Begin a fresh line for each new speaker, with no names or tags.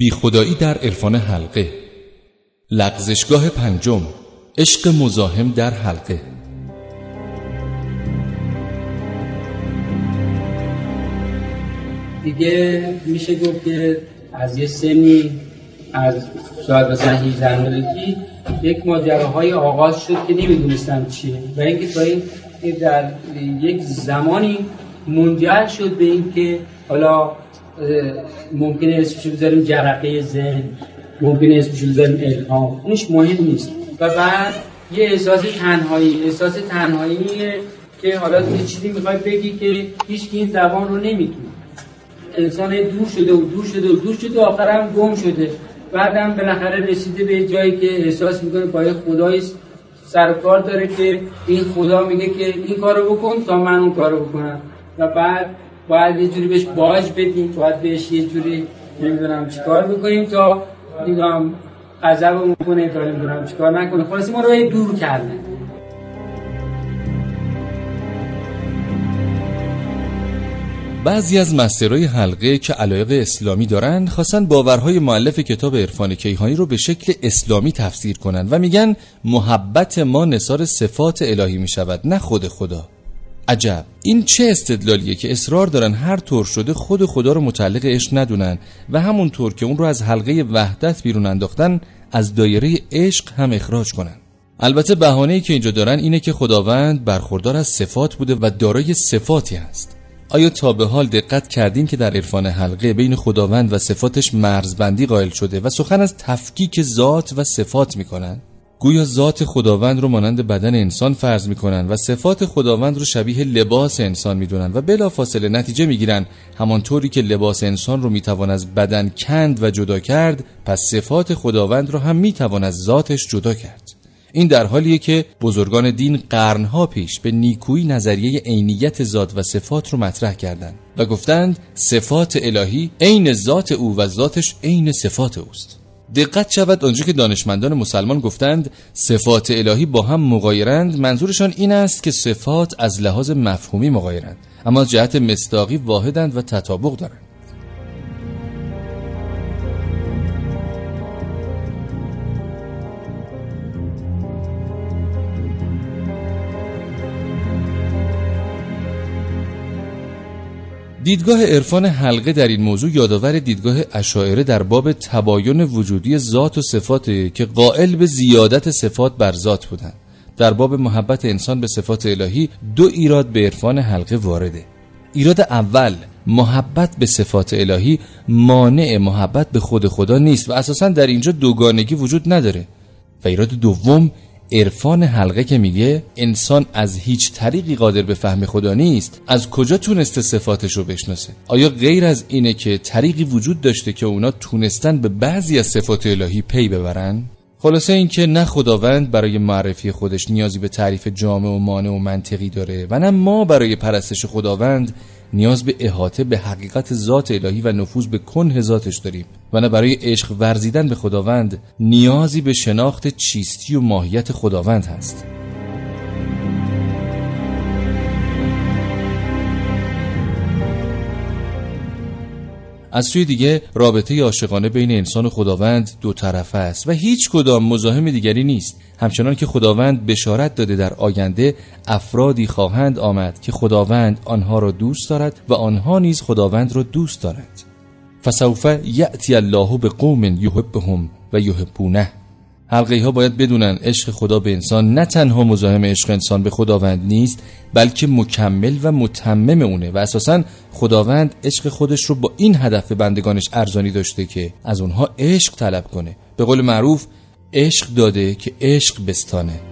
بی خدایی در عرفان حلقه. لغزشگاه پنجم عشق مزاحم در حلقه.
دیگه میشه گفت که از یه سنی از شاید مثلا 18 سالگی یک ماجراهای آغاز شد که نمی‌دونستم چیه. و اینکه تا این در یک زمانی منجر شد به اینکه حالا ممکنه اسمش بذاریم جرقه ذهن ممکنه اسمش بذاریم الهام اونش مهم نیست. و بعد یه احساس تنهایی احساس تنهایی که حالا یه چیزی می‌خوای بگی که هیچ این زبان رو نمی‌تونه. انسان دور شده و دور شده و دور شده و آخرم گم شده. بعدم بالاخره رسیده به جایی که احساس می‌کنه با یه خدای سرکار داره که این خدا میگه که این کارو بکن تا من اون کارو بکنم. و بعد باید یه جوری بهش باج بدیم باید بهش یه جوری نمی‌دونم چیکار بکنیم تا نمی‌دونم عذب می‌کنه تا نمی‌دونم چیکار نکنه. خلاصی ما رو دور کرده
بعضی از مسترهای حلقه که علایق اسلامی دارند خواستن باورهای معلف کتاب عرفان کیهانی رو به شکل اسلامی تفسیر کنند و میگن محبت ما نصار صفات الهی می‌شود نه خود خدا. عجب. این چه استدلالیه که اصرار دارن هر طور شده خود خدا رو متعلق عشق ندونن و همونطور که اون رو از حلقه وحدت بیرون انداختن از دایره عشق هم اخراج کنن. البته بهانه‌ای که اینجا دارن اینه که خداوند برخوردار از صفات بوده و دارای صفاتی است آیا تا به حال دقت کردین که در عرفان حلقه بین خداوند و صفاتش مرزبندی قائل شده و سخن از تفکیک ذات و صفات می‌کنن؟ گویا ذات خداوند رو مانند بدن انسان فرض می‌کنن و صفات خداوند رو شبیه لباس انسان می‌دونن و بلافاصله نتیجه می‌گیرن. همانطوری که لباس انسان رو می‌توان از بدن کند و جدا کرد پس صفات خداوند رو هم می‌توان از ذاتش جدا کرد. این در حالیه که بزرگان دین قرنها پیش به نیکویی نظریه عینیت ذات و صفات رو مطرح کردند و گفتند صفات الهی عین ذات او و ذاتش عین صفات اوست. دقت شود آنجا که دانشمندان مسلمان گفتند صفات الهی با هم مغایرند. منظورشان این است که صفات از لحاظ مفهومی مغایرند. اما از جهت مصداقی واحدند و تطابق دارند. دیدگاه عرفان حلقه در این موضوع یادآور دیدگاه اشاعره در باب تباین وجودی ذات و صفات که قائل به زیادت صفات بر ذات بودند در باب محبت انسان به صفات الهی دو ایراد به عرفان حلقه وارده. ایراد اول محبت به صفات الهی مانع محبت به خود خدا نیست و اساسا در اینجا دوگانگی وجود نداره. و ایراد دوم عرفان حلقه که میگه انسان از هیچ طریقی قادر به فهم خدا نیست از کجا تونسته صفاتش رو بشناسه؟ آیا غیر از اینه که طریقی وجود داشته که اونا تونستن به بعضی از صفات الهی پی ببرن؟ خلاصه اینکه نه خداوند برای معرفی خودش نیازی به تعریف جامع و مانع و منطقی داره و نه ما برای پرستش خداوند نیاز به احاطه به حقیقت ذات الهی و نفوذ به کنه ذاتش داریم. و نه برای عشق ورزیدن به خداوند نیازی به شناخت چیستی و ماهیت خداوند هست. از سوی دیگه رابطه عاشقانه بین انسان و خداوند دو طرفه است و هیچ کدام مزاحم دیگری نیست. همچنان که خداوند بشارت داده در آینده افرادی خواهند آمد که خداوند آنها را دوست دارد و آنها نیز خداوند را دوست دارند. فسوف یأتی الله به قوم یحبهم و یحبونه. حلقه ها باید بدونن عشق خدا به انسان نه تنها مزاحم عشق انسان به خداوند نیست بلکه مکمل و متمم اونه و اساسا خداوند عشق خودش رو با این هدف به بندگانش ارزانی داشته که از اونها عشق طلب کنه. به قول معروف عشق داده که عشق بستانه.